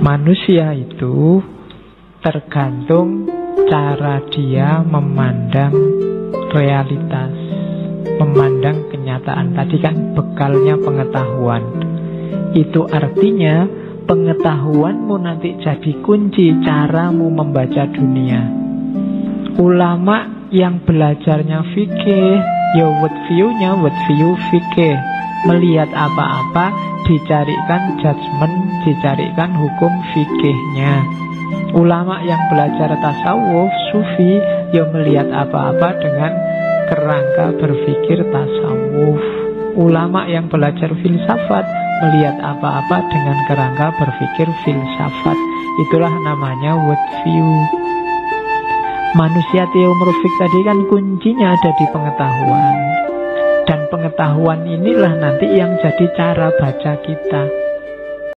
Manusia itu tergantung cara dia memandang realitas, memandang kenyataan. Tadi kan bekalnya pengetahuan. Itu artinya pengetahuanmu nanti jadi kunci caramu membaca dunia. Ulama yang belajarnya fikih, ya word view-nya word view fikih. Melihat apa-apa dicarikan judgement, dicarikan hukum fikihnya. Ulama yang belajar tasawuf, sufi, ya melihat apa-apa dengan kerangka berpikir tasawuf. Ulama yang belajar filsafat melihat apa-apa dengan kerangka berpikir filsafat. Itulah namanya world view. Manusia teomorfik tadi kan kuncinya ada di pengetahuan. Pengetahuan inilah nanti yang jadi cara baca kita.